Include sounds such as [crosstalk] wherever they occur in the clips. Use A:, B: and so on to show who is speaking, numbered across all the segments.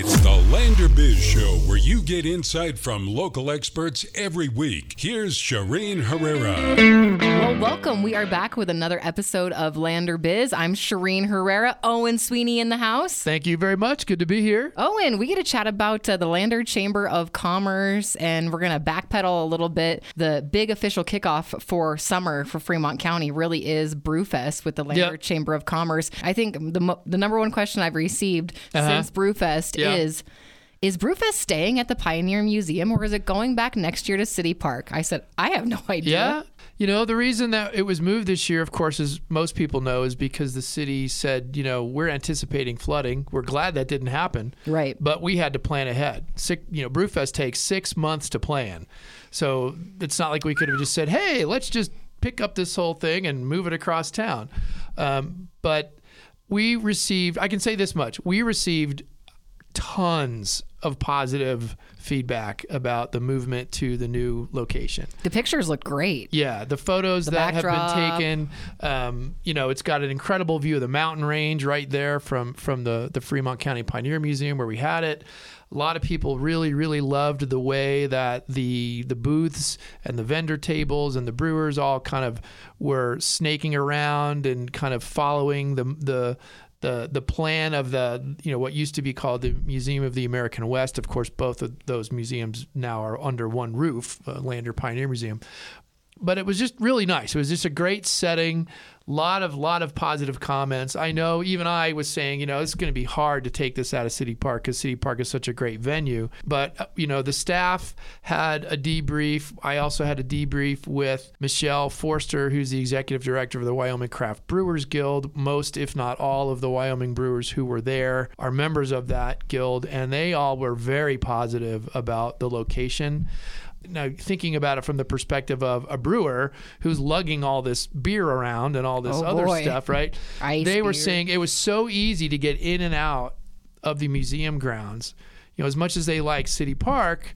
A: It's the Lander Biz Show where you get insight from local experts every week. Here's Shireen Herrera.
B: Well, welcome. We are back with another episode of Lander Biz. I'm Shireen Herrera. Owen Sweeney in the house.
C: Thank you very much. Good to be here.
B: Owen, we get to chat about uh, the Lander Chamber of Commerce, and we're going to backpedal a little bit. The big official kickoff for summer for Fremont County really is Brewfest with the Lander
C: Yep.
B: Chamber of Commerce. I think the the number one question I've received since Brewfest
C: Uh-huh. Yeah.
B: is. Is Brewfest staying at the Pioneer Museum or is it going back next year to City Park? I said, I have no [laughs] idea.
C: Yeah. You know, the reason that it was moved this year, of course, as most people know, is because the city said, you know, we're anticipating flooding. We're glad that didn't happen.
B: Right.
C: But we had to plan ahead. Six, you know, Brewfest takes six months to plan. So it's not like we could have just said, hey, let's just pick up this whole thing and move it across town. Um, but we received, I can say this much, we received tons of positive feedback about the movement to the new location.
B: The pictures look great.
C: Yeah, the photos that have been taken, um, you know, it's got an incredible view of the mountain range right there from from the the Fremont County Pioneer Museum where we had it. A lot of people really, really loved the way that the the booths and the vendor tables and the brewers all kind of were snaking around and kind of following the the the the plan of the you know what used to be called the Museum of the American West. Of course, both of those museums now are under one roof, uh, Lander Pioneer Museum but it was just really nice. It was just a great setting. Lot of lot of positive comments. I know even I was saying, you know, it's going to be hard to take this out of City Park because City Park is such a great venue. But uh, you know, the staff had a debrief. I also had a debrief with Michelle Forster, who's the executive director of the Wyoming Craft Brewers Guild. Most, if not all, of the Wyoming brewers who were there are members of that guild, and they all were very positive about the location now thinking about it from the perspective of a brewer who's lugging all this beer around and all this
B: Oh,
C: other
B: boy.
C: stuff, right? [laughs]
B: Ice
C: they were
B: beer.
C: saying it was so easy to get in and out of the museum grounds. You know, as much as they like City Park,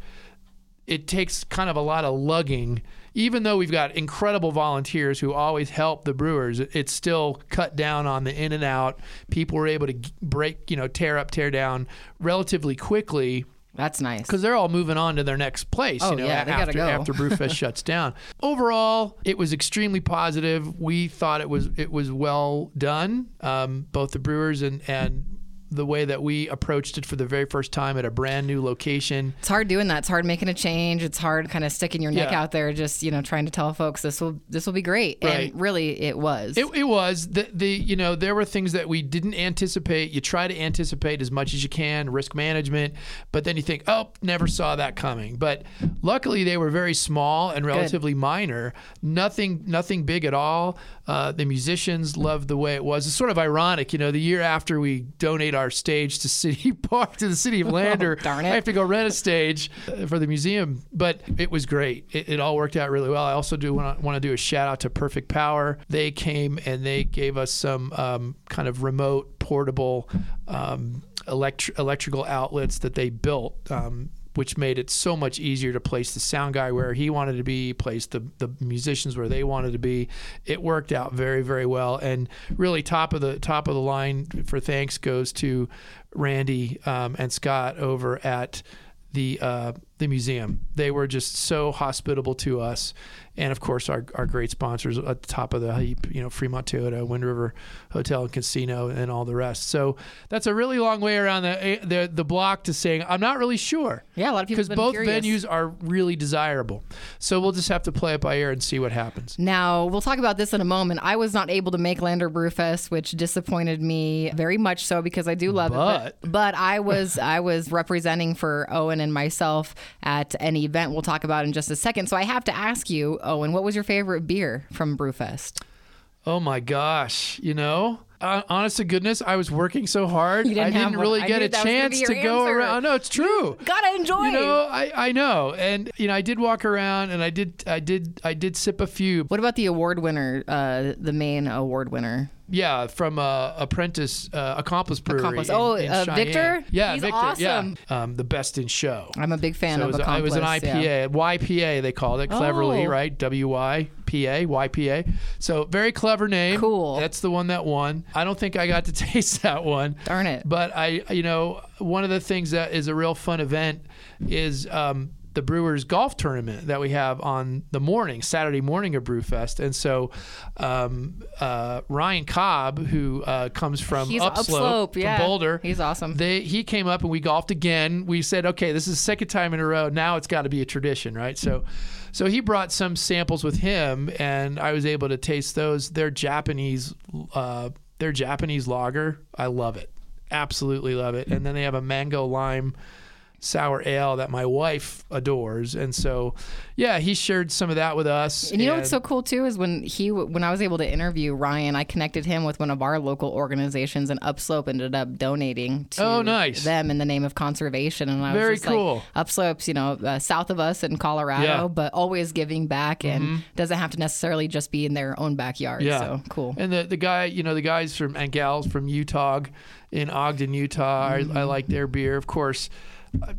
C: it takes kind of a lot of lugging. Even though we've got incredible volunteers who always help the brewers, it's still cut down on the in and out. People were able to break, you know, tear up, tear down relatively quickly
B: That's nice.
C: because they're all moving on to their next place.
B: Oh,
C: you know,
B: yeah, they gotta
C: after
B: go.
C: after Brewfest [laughs] shuts down. Overall, it was extremely positive. We thought it was it was well done. Um, both the brewers and and the way that we approached it for the very first time at a brand new location.
B: It's hard doing that. It's hard making a change. It's hard kind of sticking your neck
C: Yeah.
B: out there, just you know, trying to tell folks this will this will be great.
C: Right.
B: And really, it was.
C: It, it was the the you know there were things that we didn't anticipate. You try to anticipate as much as you can, risk management, but then you think, oh, never saw that coming. But luckily, they were very small and relatively minor. Nothing nothing big at all. Uh, the musicians loved the way it was. It's sort of ironic, you know. The year after we donate our stage to City [laughs] Park to the city of Lander,
B: darn it.
C: I have to go rent a stage uh, for the museum. But it was great. It, it all worked out really well. I also do want to want to do a shout out to Perfect Power. They came and they gave us some um, kind of remote portable um, electri- electrical outlets that they built. Um, which made it so much easier to place the sound guy where he wanted to be, place the, the musicians where they wanted to be. It worked out very, very well. And really top of the top of the line for thanks goes to Randy um, and Scott over at the uh, the museum. They were just so hospitable to us, and of course our, our great sponsors at the top of the heap. You know, Fremont Toyota, Wind River Hotel and Casino, and all the rest. So that's a really long way around the eh, the, the block to saying I'm not really sure.
B: Yeah, a lot of people
C: because both
B: curious.
C: venues are really desirable. So we'll just have to play it by ear and see what happens.
B: Now, we'll talk about this in a moment. I was not able to make Lander Brewfest, which disappointed me very much so because I do love it.
C: But-
B: But, but I was I was representing for Owen and myself at an event we'll talk about in just a second. So I have to ask you, Owen, what was your favorite beer from Brewfest?
C: Oh my gosh, you know. Uh, honest to goodness, I was working so hard. [laughs]
B: Didn't
C: I didn't really get a
B: that was gonna
C: chance to
B: your
C: go
B: answer.
C: around. No, it's true.
B: Gotta enjoy.
C: You know, I, I know, and you know, I did walk around, and I did I did I did sip a few.
B: What about the award winner, uh, the main award winner?
C: Yeah, from uh, Apprentice uh, Accomplice Brewery.
B: Accomplice.
C: in-
B: Oh,
C: in
B: uh, Victor?
C: Yeah,
B: He's
C: Victor.
B: awesome.
C: Yeah, um, the best in show.
B: I'm a big fan
C: So it
B: of
C: was, a- it was an
B: Accomplice,
C: IPA,
B: yeah.
C: YPA they called it cleverly,
B: Oh.
C: right? W Y P A, YPA. So very clever name.
B: Cool.
C: That's the one that won. I don't think I got to [laughs] taste that one.
B: Darn it.
C: But I, you know, one of the things that is a real fun event is um, the Brewers golf tournament that we have on the morning, Saturday morning of Brewfest. And so um, uh, Ryan Cobb, who uh, comes from
B: He's
C: Upslope,
B: Upslope,
C: from. Boulder,
B: He's awesome.
C: they he came up and we golfed again. We said, okay, this is the second time in a row. Now it's got to be a tradition, right? So, so he brought some samples with him, and I was able to taste those. They're Japanese, uh, they're Japanese lager. I love it, absolutely love it. And then they have a mango lime sour ale that my wife adores, and so yeah, he shared some of that with us.
B: And you know what's so cool too is when he when I was able to interview Ryan, I connected him with one of our local organizations, and Upslope ended up donating to
C: Oh, nice.
B: them in the name of conservation. And I was
C: Very cool.
B: like, Upslope's you know uh, south of us in Colorado,
C: Yeah. Mm-hmm.
B: but always giving back and doesn't have to necessarily just be in their own backyard.
C: Yeah.
B: So cool.
C: And the the guy, you know, the guys from and gals from Utah, in Ogden, Utah.
B: Mm-hmm.
C: I, I like their beer, of course.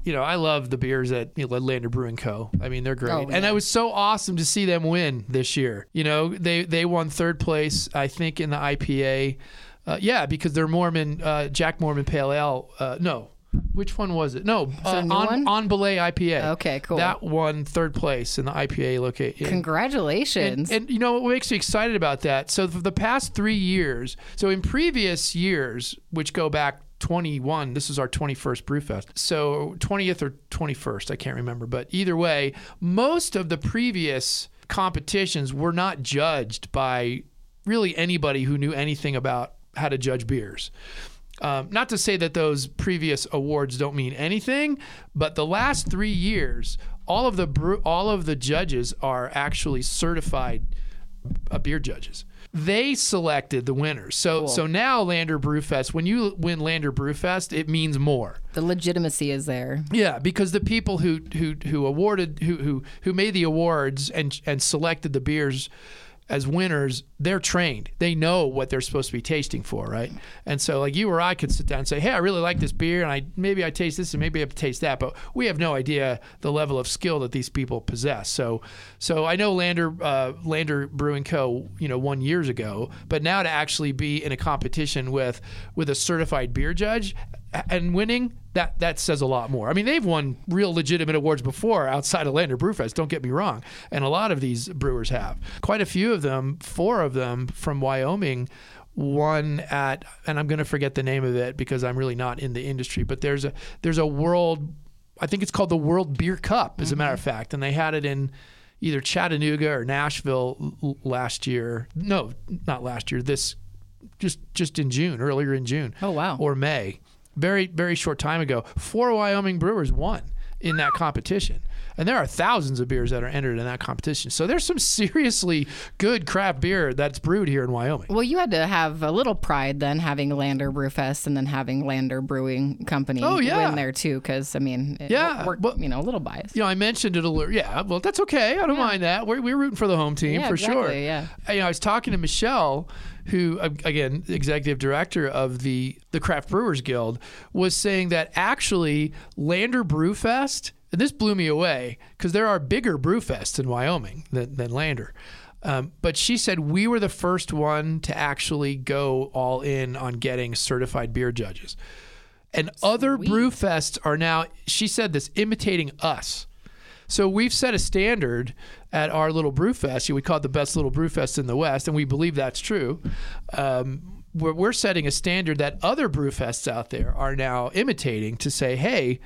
C: You know, I love the beers at you know, Lander Brewing Co. I mean, they're great,
B: Oh,
C: and it was so awesome to see them win this year. You know, they they won third place, I think, in the IPA. Uh, yeah, because they're Mormon, uh, Jack Mormon Pale Ale. Uh, no, which one was it? No, uh, on on Belay IPA.
B: Okay, cool.
C: That won third place in the IPA location.
B: Congratulations.
C: And, and you know what makes me excited about that? So for the past three years, so in previous years, which go back 21, this is our 21st Brewfest. So 20th or 21st, I can't remember. But either way, most of the previous competitions were not judged by really anybody who knew anything about how to judge beers. Um, not to say that those previous awards don't mean anything, but the last three years, all of the all of the judges are actually certified uh, beer judges. They selected the winners. So so now Lander Brewfest, when you win Lander Brewfest, it means more.
B: the legitimacy is there.
C: Yeah, because the people who who who awarded who who who made the awards and and selected the beers as winners, they're trained. They know what they're supposed to be tasting for, right? And so like you or I could sit down and say, "Hey, I really like this beer and I maybe I taste this and maybe I taste that." But we have no idea the level of skill that these people possess. So so I know Lander uh, Lander Brewing Co, you know, won years ago, but now to actually be in a competition with with a certified beer judge and winning that that says a lot more. I mean, they've won real legitimate awards before outside of Lander Brewfest. Don't get me wrong, and a lot of these brewers have. Quite a few of them, four of them from Wyoming, won at, and I'm going to forget the name of it because I'm really not in the industry. But there's a there's a world, I think it's called the World Beer Cup, as a matter of mm-hmm. fact, and they had it in either Chattanooga or Nashville l- last year. No, not last year. This just just in June, earlier in June.
B: Oh, wow.
C: Or May. Very very short time ago. Four Wyoming brewers won in that competition. And there are thousands of beers that are entered in that competition. So there's some seriously good craft beer that's brewed here in Wyoming.
B: Well, you had to have a little pride then having Lander Brewfest and then having Lander Brewing Company
C: Oh, yeah.
B: win there too, because I mean, it,
C: Yeah,
B: we're, you know a little biased.
C: You know, I mentioned it a little. Yeah, well, that's okay. I don't mind that. We're, we're rooting for the home team
B: Yeah,
C: for sure.
B: exactly, yeah.
C: I, you know, I was talking to Michelle, who again, executive director of the the Craft Brewers Guild, was saying that actually Lander Brewfest, and this blew me away because there are bigger brewfests in Wyoming than, than Lander. Um, but she said we were the first one to actually go all in on getting certified beer judges. And other brewfests are now, she said this, imitating us. So we've set a standard at our little brewfest. We call it the best little brewfest in the West, and we believe that's true. Um, we're, we're setting a standard that other brewfests out there are now imitating to say, hey,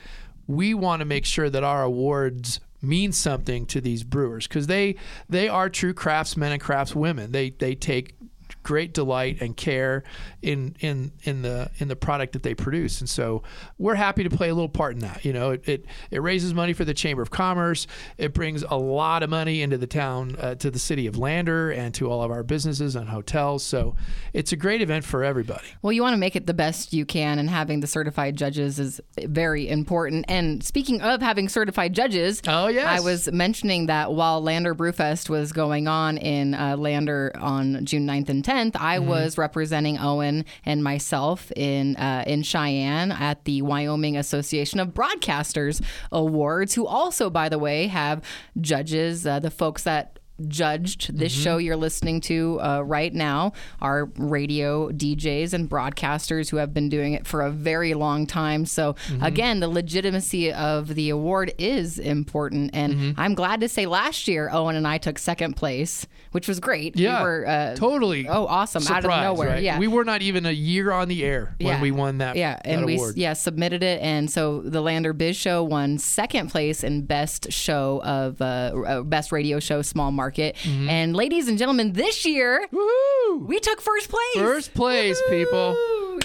C: we want to make sure that our awards mean something to these brewers because they they are true craftsmen and craftswomen. They they take great delight and care in in in the in the product that they produce. And so we're happy to play a little part in that. You know it it, it raises money for the chamber of commerce. It brings a lot of money into the town uh, to the city of lander and to all of our businesses and hotels. So it's a great event for everybody.
B: Well, you want to make it the best you can, and having the certified judges is very important. And speaking of having certified judges,
C: Oh, yes.
B: I was mentioning that while Lander Brewfest was going on in uh, Lander on June 9th and 10th, 10th, I
C: Mm-hmm.
B: was representing Owen and myself in uh, in Cheyenne at the Wyoming Association of Broadcasters Awards, who also, by the way, have judges, uh, the folks that judged this
C: Mm-hmm.
B: show you're listening to uh, right now are radio DJs and broadcasters who have been doing it for a very long time. So
C: Mm-hmm.
B: again, the legitimacy of the award is important, and
C: Mm-hmm.
B: I'm glad to say last year Owen and I took second place, which was great.
C: Yeah,
B: we were, uh,
C: totally.
B: Oh, awesome! out of nowhere,
C: right?
B: yeah.
C: we were not even a year on the air when we won that.
B: Yeah, and
C: that
B: we
C: award.
B: yeah submitted it, and so the Lander Biz Show won second place in best show of uh, uh, best radio show, small market.
C: Mm-hmm.
B: And ladies and gentlemen, this year
C: Woo!
B: we took first place.
C: First place, people.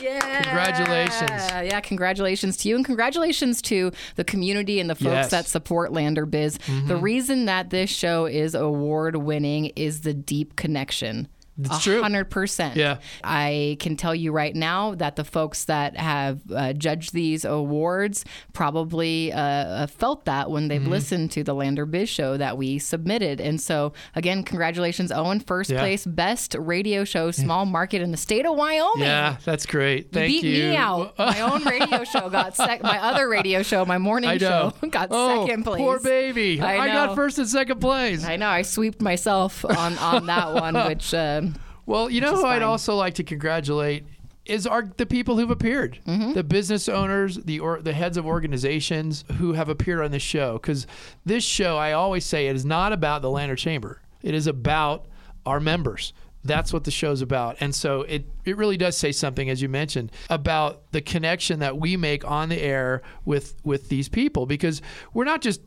B: Yeah.
C: Congratulations.
B: Yeah, congratulations to you and congratulations to the community and the folks
C: Yes. Mm-hmm.
B: that support Lander Biz. The reason that this show is award winning is the deep connection.
C: It's true.
B: hundred percent.
C: Yeah.
B: I can tell you right now that the folks that have uh, judged these awards probably uh, felt that when
C: Mm-hmm.
B: they've listened to the Lander Biz show that we submitted. And so, again, congratulations, Owen. First
C: Yeah.
B: place, best radio show, small market in the state of Wyoming.
C: Yeah, that's great. Thank you.
B: Beat
C: you.
B: me out. [laughs] My own radio show got sec. My other radio show, my morning show, [laughs] got
C: oh,
B: second place.
C: Poor baby.
B: I
C: got first and second place.
B: I know. I sweeped myself on on that one, [laughs] which. Um,
C: Well, you know who I'd
B: fine.
C: also like to congratulate is our the people who've appeared,
B: Mm-hmm.
C: the business owners, the or, the heads of organizations who have appeared on this show. Because this show, I always say, it is not about the Lander Chamber. It is about our members. That's what the show's about. And so it, it really does say something, as you mentioned, about the connection that we make on the air with with these people. Because we're not just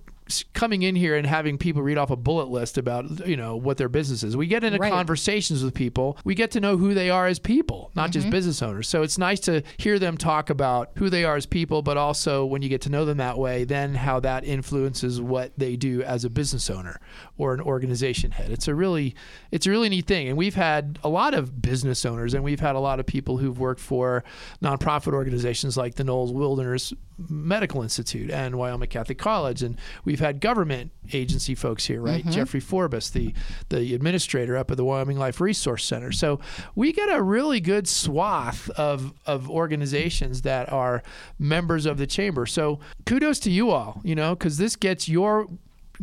C: coming in here and having people read off a bullet list about you know what their business is. We get into
B: Right.
C: conversations with people. We get to know who they are as people, not
B: Mm-hmm.
C: just business owners. So it's nice to hear them talk about who they are as people, but also when you get to know them that way, then how that influences what they do as a business owner or an organization head. It's a really it's a really neat thing. And we've had a lot of business owners and we've had a lot of people who've worked for nonprofit organizations like the NOLS Wilderness Medical Institute and Wyoming Catholic College and we've had government agency folks here, right? Mm-hmm. Jeffrey Forbes, the the administrator up at the Wyoming Life Resource Center. So we get a really good swath of of organizations that are members of the chamber. So kudos to you all, you know, because this gets your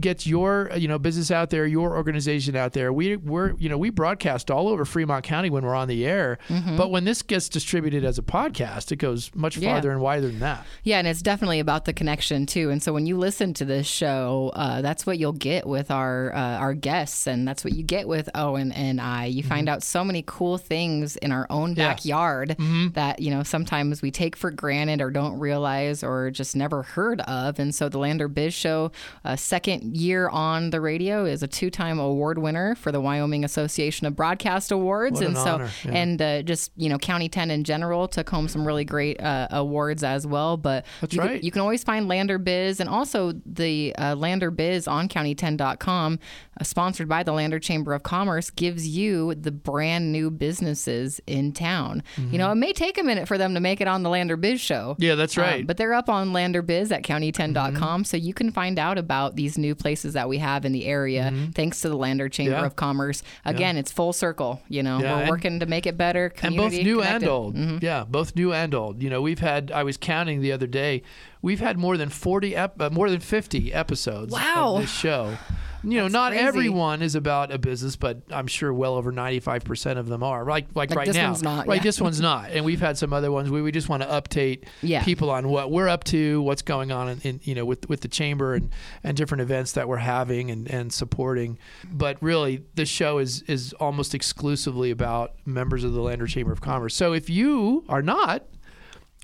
C: gets your you know business out there, your organization out there. We we're you know we broadcast all over Fremont County when we're on the air, but when this gets distributed as a podcast, it goes much
B: Yeah.
C: farther and wider than that.
B: Yeah, and it's definitely about the connection too. And so when you listen to this show, uh, that's what you'll get with our uh, our guests, and that's what you get with Owen and I. You find out so many cool things in our own
C: Yeah.
B: backyard that you know sometimes we take for granted or don't realize or just never heard of. And so the Lander Biz Show, uh, second year on the radio, is a two-time award winner for the Wyoming Association of Broadcast Awards,
C: an
B: and so
C: yeah.
B: and uh, just you know County 10 in general took home some really great uh, awards as well. But
C: That's
B: you can-
C: right.
B: you can always find Lander Biz and also the uh, Lander Biz on county10.com, uh, sponsored by the Lander Chamber of Commerce, gives you the brand new businesses in town. You know, it may take a minute for them to make it on the Lander Biz show.
C: Yeah, that's
B: Um,
C: right.
B: but they're up on Lander Biz at county10.com, so you can find out about these new places that we have in the area thanks to the Lander Chamber
C: Yeah.
B: of Commerce. Again, it's full circle. You know,
C: Yeah,
B: we're working to make it better.
C: and both new
B: connected.
C: and old. Yeah, both new and old. You know, we've had. I was counting the other day. We've had more than forty, ep- uh, more than fifty episodes
B: Wow.
C: of this show. [laughs] You know,
B: That's
C: not
B: crazy.
C: everyone is about a business, but I'm sure well over 95% of them are. Like like,
B: Like
C: right
B: this
C: now.
B: one's not,
C: right,
B: yeah.
C: this one's [laughs] not. And we've had some other ones where we just want to update
B: Yeah.
C: people on what we're up to, what's going on in, in you know with with the chamber and and different events that we're having and and supporting. But really the show is is almost exclusively about members of the Lander Chamber of Commerce. So if you are not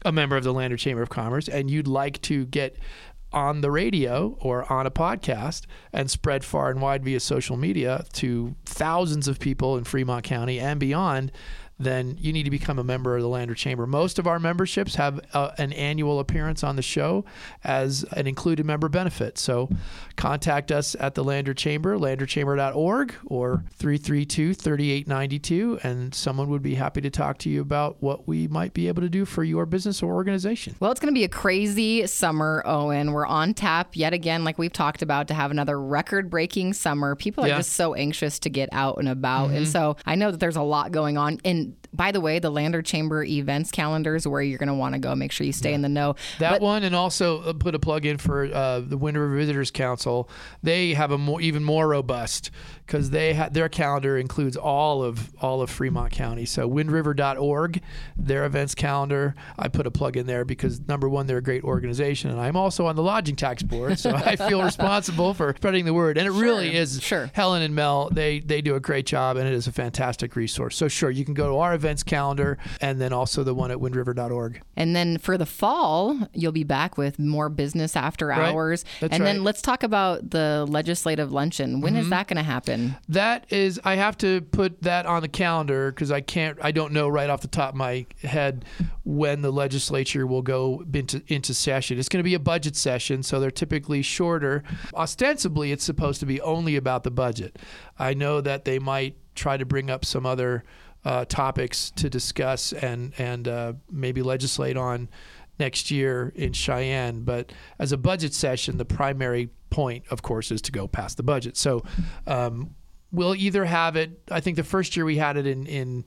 C: a member of the Lander Chamber of Commerce and you'd like to get on the radio or on a podcast and spread far and wide via social media to thousands of people in Fremont County and beyond, then you need to become a member of the Lander Chamber. Most of our memberships have uh, an annual appearance on the show as an included member benefit. So contact us at the Lander Chamber, landerchamber.org or 332 3892, and someone would be happy to talk to you about what we might be able to do for your business or organization.
B: Well, it's going to be a crazy summer, Owen. We're on tap yet again, like we've talked about, to have another record breaking summer. People are
C: Yeah.
B: just so anxious to get out and about. And so I know that there's a lot going on. And by the way, the Lander Chamber events calendars where you're going to want to go. Make sure you stay in the know.
C: That
B: But-
C: one, and also uh, put a plug in for uh, the Wind River Visitors Council. They have a more, even more robust because they ha- their calendar includes all of all of Fremont County. So windriver.org, their events calendar. I put a plug in there because number one, they're a great organization, and I'm also on the lodging tax board, so I feel [laughs] responsible for spreading the word. And it really is.
B: sure.
C: Helen and Mel, they they do a great job, and it is a fantastic resource. So sure, you can go to our events calendar, and then also the one at windriver.org.
B: And then for the fall, you'll be back with more business after
C: Right.
B: hours.
C: That's
B: and
C: right. Mm-hmm.
B: then let's talk about the legislative luncheon. When is that going to happen?
C: That is, I have to put that on the calendar because I can't, I don't know right off the top of my head when the legislature will go into into session. It's going to be a budget session, so they're typically shorter. Ostensibly, it's supposed to be only about the budget. I know that they might try to bring up some other uh, topics to discuss and and uh, maybe legislate on next year in Cheyenne. But as a budget session, the primary point, of course, is to go past the budget. So um, we'll either have it. I think the first year we had it in in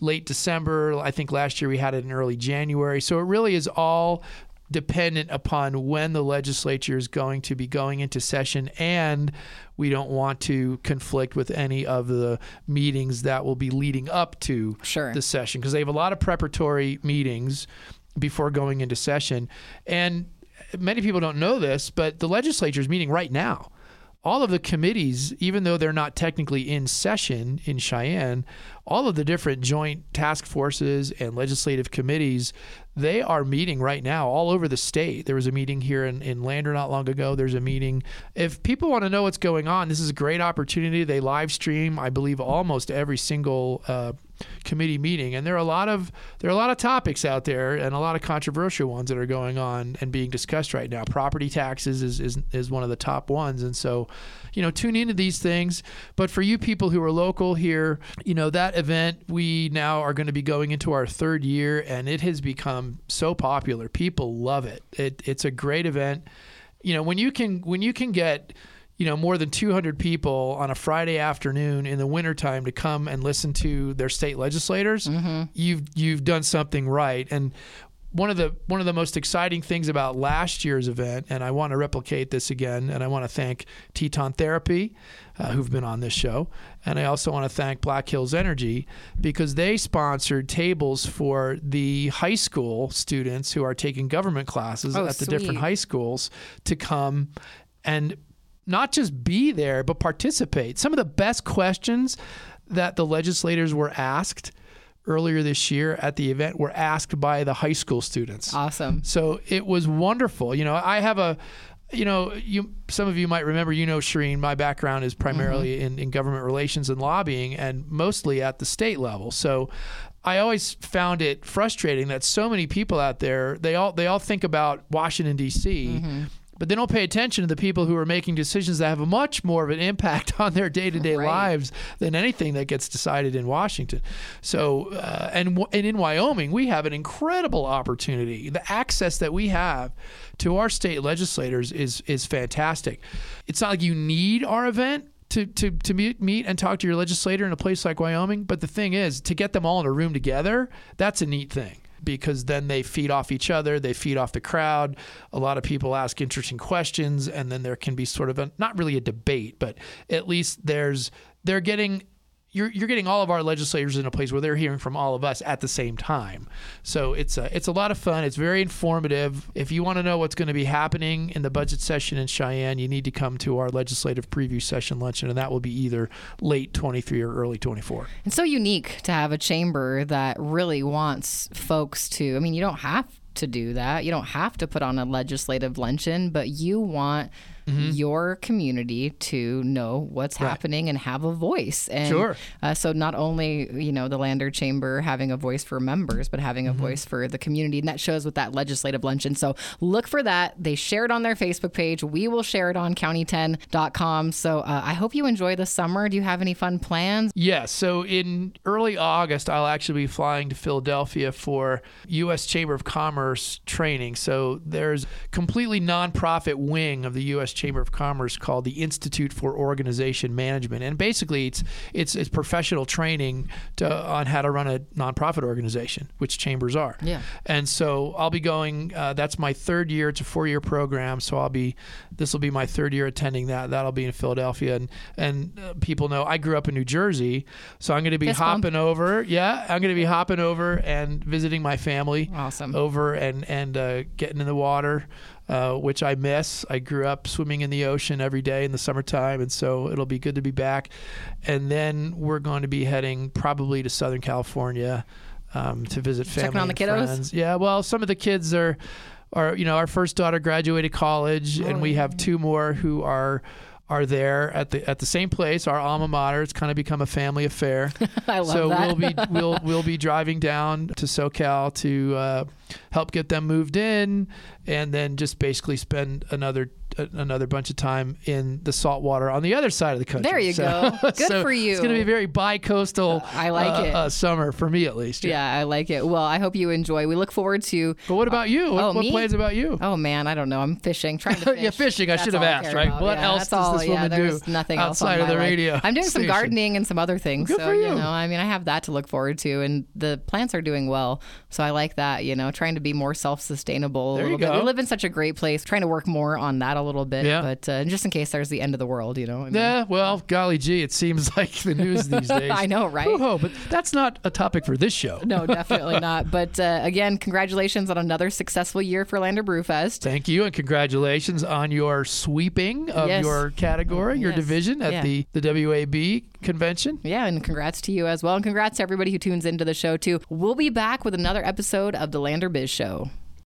C: late December. I think last year we had it in early January. So it really is all dependent upon when the legislature is going to be going into session and we don't want to conflict with any of the meetings that will be leading up to
B: Sure.
C: the session because they have a lot of preparatory meetings before going into session and many people don't know this but the legislature is meeting right now all of the committees, even though they're not technically in session in Cheyenne, all of the different joint task forces and legislative committees, they are meeting right now all over the state. There was a meeting here in, in Lander not long ago. There's a meeting. If people want to know what's going on, this is a great opportunity. They live stream, I believe, almost every single uh, committee meeting, and there are a lot of there are a lot of topics out there and a lot of controversial ones that are going on and being discussed right now. Property taxes is is, is one of the top ones, and so you know tune into these things. But for you people who are local here, you know that event we now are going to be going into our third year, and it has become so popular. People love it. It it's a great event. You know when you can when you can get you know more than 200 people on a Friday afternoon in the wintertime to come and listen to their state legislators, mm-hmm. you've you've done something right. And one of the one of the most exciting things about last year's event, and I want to replicate this again, and I want to thank Teton Therapy, uh, who've been on this show, and I also want to thank Black Hills Energy because they sponsored tables for the high school students who are taking government classes
B: Oh,
C: at the different high schools to come and not just be there but participate. Some of the best questions that the legislators were asked earlier this year at the event were asked by the high school students.
B: Awesome.
C: So it was wonderful. You know, I have a, you know, you some of you might remember. You know, Shireen, my background is primarily mm-hmm. in, in government relations and lobbying, and mostly at the state level. So. I always found it frustrating that so many people out there they all they all think about Washington D.C. Mm-hmm. But they don't pay attention to the people who are making decisions that have a much more of an impact [laughs] on their day-to-day
B: Right.
C: lives than anything that gets decided in Washington. So, uh, and w- and in Wyoming, we have an incredible opportunity. The access that we have to our state legislators is is fantastic. It's not like you need our event. To, to, to meet, meet and talk to your legislator in a place like Wyoming. But the thing is, to get them all in a room together, that's a neat thing because then they feed off each other, they feed off the crowd. A lot of people ask interesting questions, and then there can be sort of a not really a debate, but at least there's they're getting you're, you're getting all of our legislators in a place where they're hearing from all of us at the same time. So it's a, it's a lot of fun. It's very informative. If you want to know what's going to be happening in the budget session in Cheyenne, you need to come to our legislative preview session luncheon, and that will be either late 23 or early 24.
B: It's so unique to have a chamber that really wants folks to. I mean, you don't have to do that. You don't have to put on a legislative luncheon, but you want your community to know what's happening and have a voice. And
C: Sure.
B: uh, so not only you know the Lander Chamber having a voice for members, but having a voice for the community, and that shows with that legislative luncheon. So look for that. They share it on their Facebook page. We will share it on county10.com. So uh, I hope you enjoy the summer. Do you have any fun plans?
C: Yes. So in early August, I'll actually be flying to Philadelphia for U.S. Chamber of Commerce training. So there's completely nonprofit wing of the U.S. Chamber of Commerce called the Institute for Organization Management, and basically it's it's, it's professional training to, on how to run a nonprofit organization, which chambers are.
B: Yeah.
C: And so I'll be going. Uh, that's my third year. It's a four-year program. So I'll be. This will be my third year attending that. That'll be in Philadelphia, and and uh, people know I grew up in New Jersey, so I'm going to be
B: Fist bump.
C: hopping over. Yeah, I'm going to be hopping over and visiting my family.
B: Awesome.
C: Over and and uh, getting in the water. Uh, which I miss. I grew up swimming in the ocean every day in the summertime, and so it'll be good to be back. And then we're going to be heading probably to Southern California um, to visit family
B: Checking on the kiddos?
C: friends. Yeah, well, some of the kids are, are you know, our first daughter graduated college, and
B: Oh,
C: we have two more who are are there at the at the same place, our alma mater. It's kind of become a family affair. [laughs]
B: I love
C: so
B: that.
C: we'll be we'll [laughs] we'll be driving down to SoCal to uh, help get them moved in, and then just basically spend another another bunch of time in the salt water on the other side of the country.
B: There you go. [laughs] Good
C: so
B: for you.
C: It's going to be a very bi-coastal.
B: I like
C: uh,
B: it.
C: Uh, summer for me at least.
B: yeah, I like it. Well, I hope you enjoy. We look forward to.
C: But what about you? What,
B: oh,
C: what
B: me?
C: about you?
B: Oh man, I don't know. I'm fishing, trying to [laughs] fish.
C: Yeah, fishing. I should have asked, right?
B: about.
C: What
B: Yeah,
C: else does
B: all,
C: this
B: yeah,
C: woman
B: there's
C: do
B: nothing else
C: outside of the
B: life.
C: radio
B: I'm doing some gardening and some other things.
C: Good
B: so
C: for you.
B: know, I mean, I have that to look forward to, and the plants are doing well. So I like that. You know, trying to be more self-sustainable.
C: There
B: a
C: you
B: bit.
C: go.
B: We live in such a great place. Trying to work more on that a little bit.
C: Yeah.
B: But uh, just in case there's the end of the world, you know. I mean,
C: Yeah, well, golly gee, it seems [laughs] like the news these [laughs] days.
B: I know, right?
C: But that's not a topic for this show.
B: No, [laughs] definitely not. But uh, again, congratulations on another successful year for Lander Brewfest.
C: Thank you and congratulations on your sweeping of
B: Yes.
C: your category, your
B: Yes.
C: division at
B: Yeah.
C: the, the WAB convention.
B: Yeah, and congrats to you as well. And congrats to everybody who tunes into the show, too. We'll be back with another episode of the Lander Biz Show.